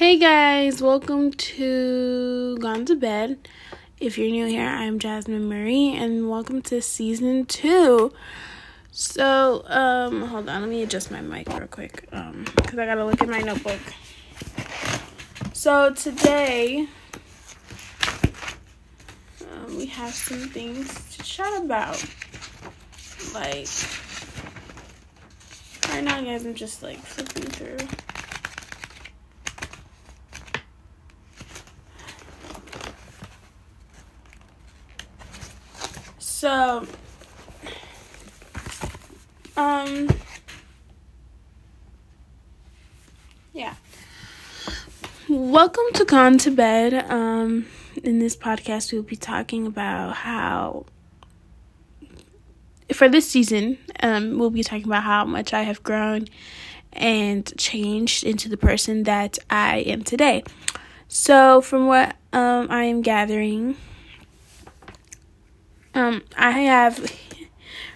Hey guys, welcome to Gone to Bed. If you're new here, I'm Jasmine Marie and welcome to season two. So, um, hold on, let me adjust my mic real quick. Um, because I gotta look at my notebook. So today um, we have some things to chat about. Like right now guys I'm just like flipping through. So, um, yeah. Welcome to Gone to Bed. Um, in this podcast, we'll be talking about how, for this season, um, we'll be talking about how much I have grown and changed into the person that I am today. So, from what um, I am gathering, um, I have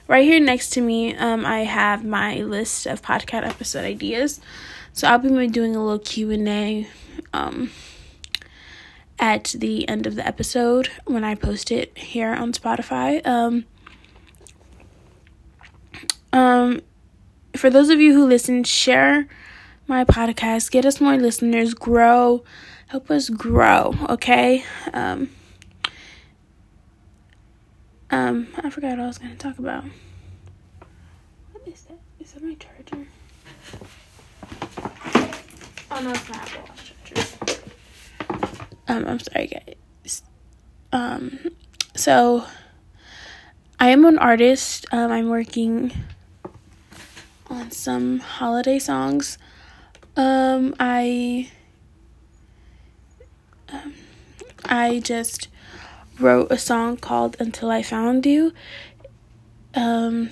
right here next to me. Um, I have my list of podcast episode ideas. So I'll be doing a little Q and A. Um, at the end of the episode when I post it here on Spotify. Um, um, for those of you who listen, share my podcast, get us more listeners, grow, help us grow, okay? Um, um, I forgot what I was gonna talk about. What is that? Is that my charger? Oh no, it's not Apple Watch charger. Um, I'm sorry, guys. Um, so I am an artist. Um, I'm working on some holiday songs. Um, I um, I just wrote a song called Until I Found You. Um,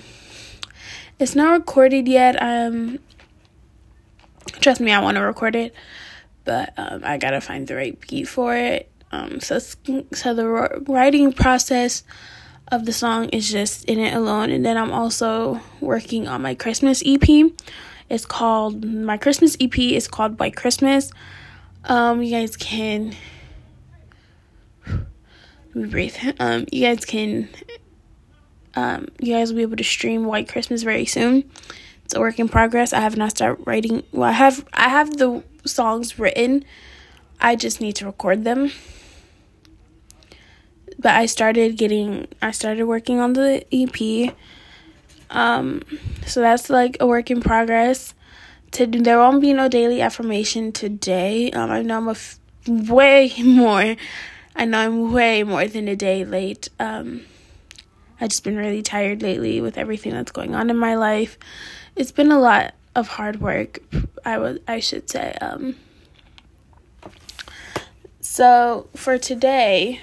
it's not recorded yet. Um, trust me, I want to record it, but um, I gotta find the right beat for it. Um, so so the writing process of the song is just in it alone, and then I'm also working on my Christmas EP. It's called my Christmas EP is called White Christmas. Um, you guys can me breathe. Um, you guys can, um, you guys will be able to stream White Christmas very soon. It's a work in progress. I have not started writing. Well, I have, I have the songs written. I just need to record them. But I started getting, I started working on the EP. Um, so that's like a work in progress. To there won't be no daily affirmation today. Um, I know I'm a f- way more I know I'm way more than a day late. Um, I've just been really tired lately with everything that's going on in my life. It's been a lot of hard work. I would I should say. Um, so for today,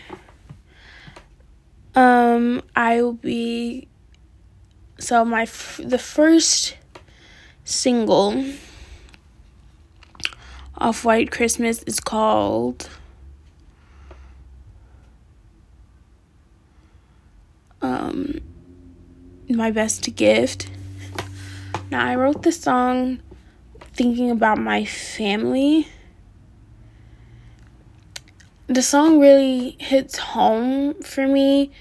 um, I will be. So my f- the first single off White Christmas is called um, my best gift. Now, I wrote this song thinking about my family. The song really hits home for me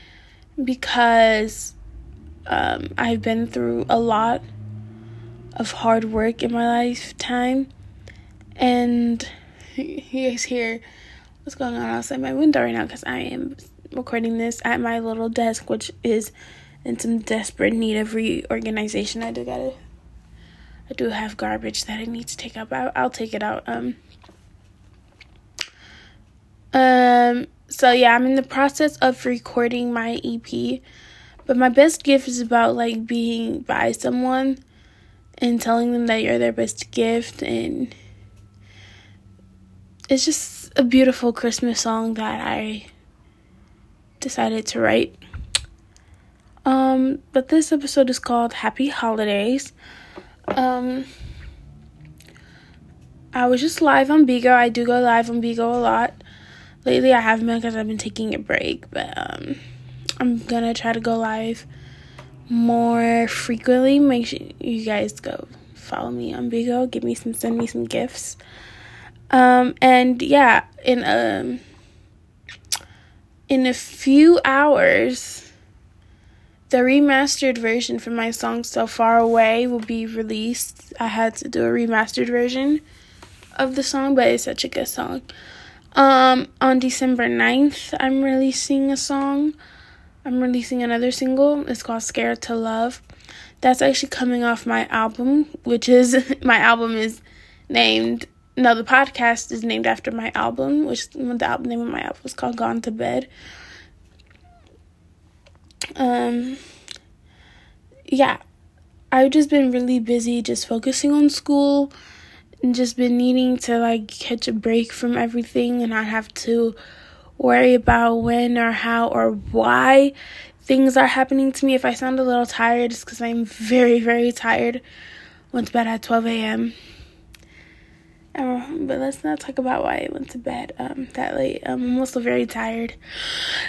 because um, I've been through a lot of hard work in my lifetime. And you guys hear what's going on outside my window right now because I am recording this at my little desk, which is in some desperate need of reorganization. I do gotta, I do have garbage that I need to take out. I'll, I'll take it out. Um. Um. So yeah, I'm in the process of recording my EP, but my best gift is about like being by someone and telling them that you're their best gift and it's just a beautiful Christmas song that I decided to write. Um, but this episode is called Happy Holidays. Um, I was just live on Bigo. I do go live on Bigo a lot. Lately, I haven't been because I've been taking a break, but um, I'm gonna try to go live more frequently. Make sure you guys go follow me on Bigo. Give me some, send me some gifts. Um, and yeah, in um in a few hours, the remastered version for my song So Far Away will be released. I had to do a remastered version of the song, but it's such a good song. Um, on December 9th, I'm releasing a song. I'm releasing another single. It's called Scared to Love. That's actually coming off my album, which is my album is named no, the podcast is named after my album, which the album name of my album is called Gone to Bed. Um, yeah, I've just been really busy, just focusing on school, and just been needing to like catch a break from everything and not have to worry about when or how or why things are happening to me. If I sound a little tired, it's because I'm very, very tired. Went to bed at 12 a.m. Um, but let's not talk about why I went to bed um that late. Um, I'm also very tired.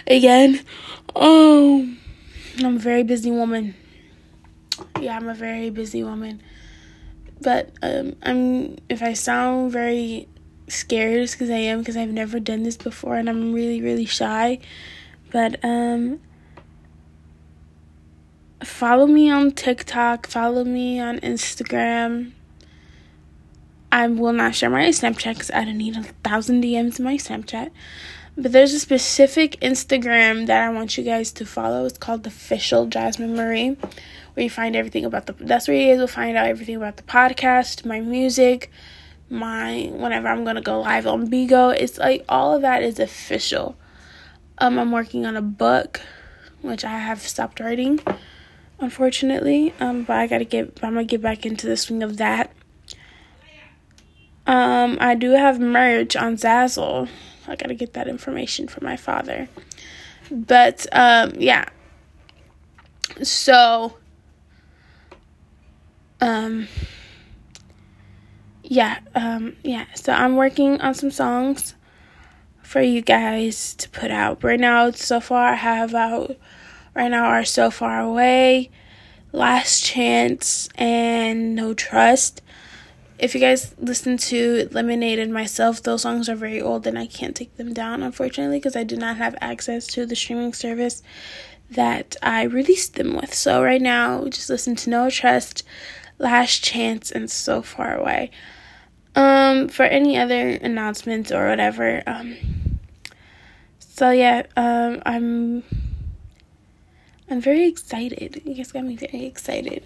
Again, um, I'm a very busy woman. Yeah, I'm a very busy woman. But um, I'm if I sound very scared, it's because I am because I've never done this before and I'm really really shy. But um, follow me on TikTok. Follow me on Instagram I will not share my Snapchat because I don't need a thousand DMs in my Snapchat. But there's a specific Instagram that I want you guys to follow. It's called Official Jasmine Marie, where you find everything about the. That's where you guys will find out everything about the podcast, my music, my whenever I'm gonna go live on Bigo. It's like all of that is official. Um, I'm working on a book, which I have stopped writing, unfortunately. Um, but I gotta get. I'm gonna get back into the swing of that. Um, I do have merch on Zazzle. I gotta get that information from my father. But um, yeah. So um yeah, um yeah. So I'm working on some songs for you guys to put out. Right now so far I have out right now are so far away, last chance and no trust if you guys listen to Lemonade and myself, those songs are very old and I can't take them down, unfortunately, because I do not have access to the streaming service that I released them with. So right now, just listen to No Trust, Last Chance, and So Far Away. Um, for any other announcements or whatever, um, so yeah, um, I'm, I'm very excited. You guys got me very excited.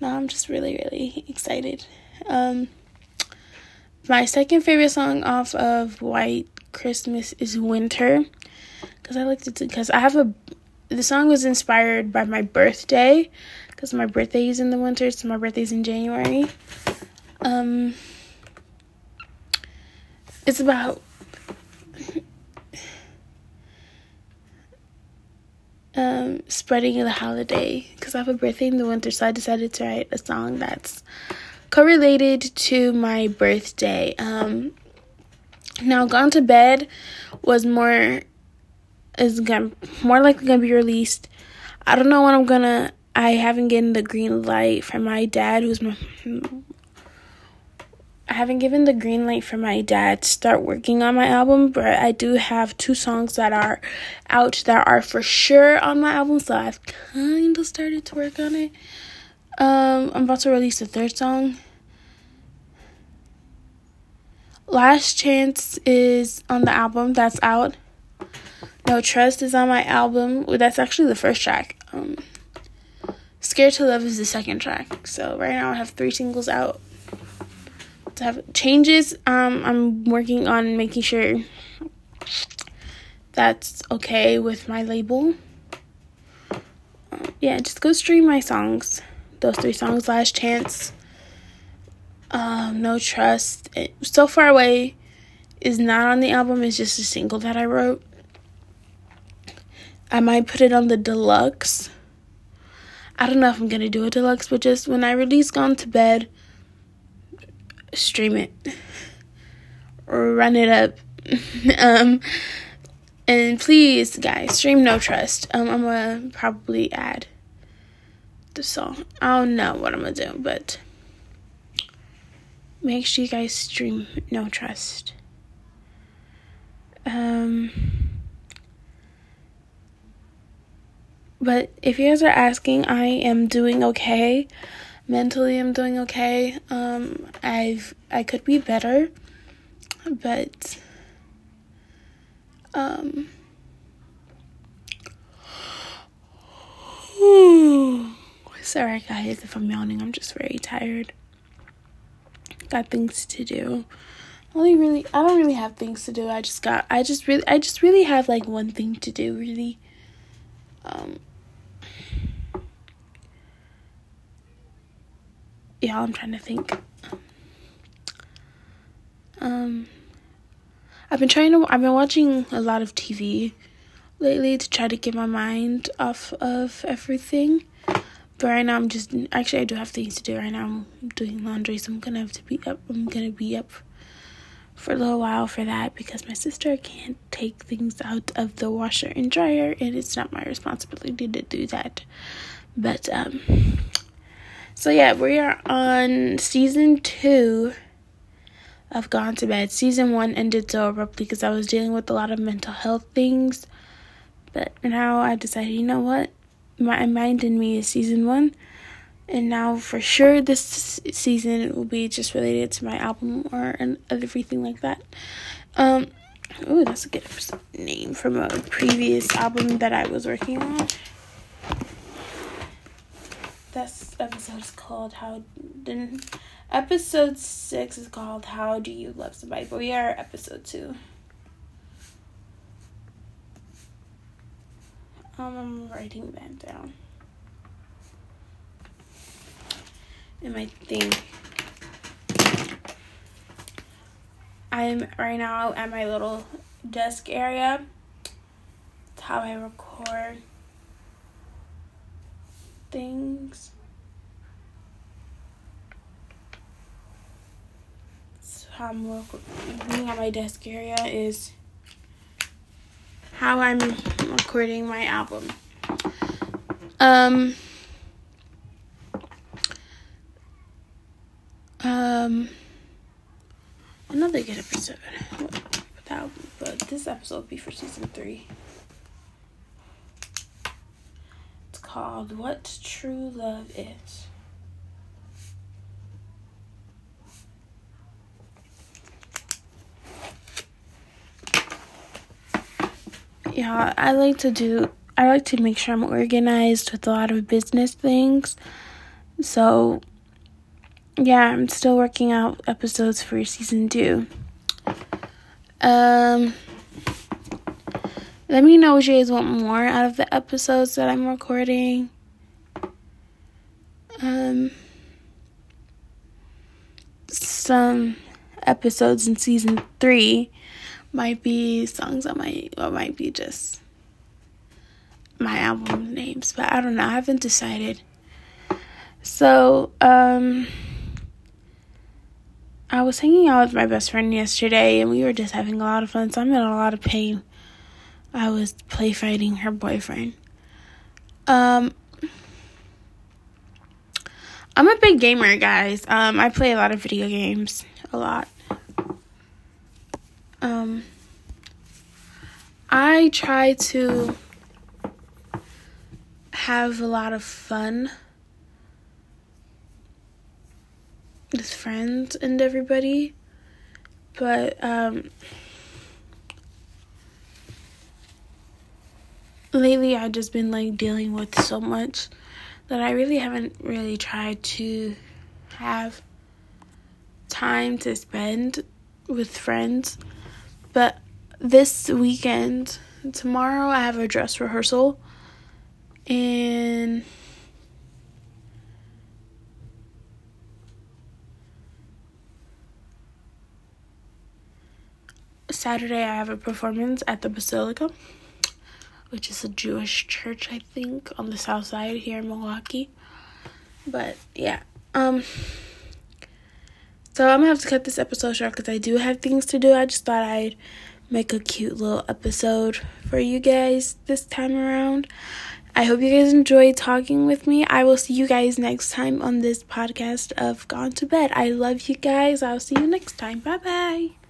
Now I'm just really, really excited. Um, my second favorite song off of White Christmas is Winter. Because I like it because I have a the song was inspired by my birthday because my birthday is in the winter so my birthday's in January. Um it's about um spreading the holiday because I have a birthday in the winter so I decided to write a song that's correlated to my birthday. Um, now, Gone to Bed was more is gonna more likely gonna be released. I don't know when I'm gonna. I haven't gotten the green light from my dad, who's my. I haven't given the green light for my dad to start working on my album, but I do have two songs that are out that are for sure on my album, so I've kind of started to work on it. Um, I'm about to release the third song. Last Chance is on the album that's out. No Trust is on my album. That's actually the first track. Um, Scared to Love is the second track. So right now I have three singles out. To have changes, um, I'm working on making sure that's okay with my label. Um, yeah, just go stream my songs those three songs last chance um, no trust. So far away is not on the album it's just a single that i wrote. I might put it on the deluxe. I don't know if i'm gonna do a deluxe but just when i release gone to bed stream it. Run it up. Um and please guys stream no trust. Um i'm gonna probably add the song. I don't know what I'm gonna do, but make sure you guys stream No Trust. Um, but if you guys are asking, I am doing okay. Mentally, I'm doing okay. Um, I've I could be better, but um. Sorry, guys, if I'm yawning. I'm just very tired. Got things to do. Only really, I don't really have things to do. I just got, I just really, I just really have like one thing to do, really. Um, yeah, I'm trying to think. Um, I've been trying to, I've been watching a lot of TV lately to try to get my mind off of everything. But right now, I'm just actually I do have things to do right now. I'm doing laundry, so I'm gonna have to be up. I'm gonna be up for a little while for that because my sister can't take things out of the washer and dryer, and it's not my responsibility to do that. But um, so yeah, we are on season two of Gone to Bed. Season one ended so abruptly because I was dealing with a lot of mental health things. But now I decided, you know what? My Mind in Me is season one. And now for sure this season will be just related to my album or and everything like that. Um oh that's a good name from a previous album that I was working on. This episode is called How then episode six is called How Do You Love Somebody? But we are episode two. Um, I'm writing that down. And my thing. I'm right now at my little desk area. It's how I record things. So I'm being at my desk area is how I'm recording my album. Um, um, another good episode. But this episode will be for season three. It's called What True Love Is. Yeah, I like to do, I like to make sure I'm organized with a lot of business things. So, yeah, I'm still working out episodes for season two. Um, let me know what you guys want more out of the episodes that I'm recording. Um, some episodes in season three might be songs that might or might be just my album names, but I don't know. I haven't decided. So, um I was hanging out with my best friend yesterday and we were just having a lot of fun. So I'm in a lot of pain. I was play fighting her boyfriend. Um I'm a big gamer, guys. Um I play a lot of video games. A lot. Um, I try to have a lot of fun with friends and everybody, but um, lately I've just been like dealing with so much that I really haven't really tried to have time to spend with friends. But this weekend, tomorrow, I have a dress rehearsal. And Saturday, I have a performance at the Basilica, which is a Jewish church, I think, on the south side here in Milwaukee. But yeah, um, so I'm gonna have to cut this episode short because I do have things to do. I just thought I'd make a cute little episode for you guys this time around. I hope you guys enjoyed talking with me. I will see you guys next time on this podcast of Gone to Bed. I love you guys. I'll see you next time. Bye bye.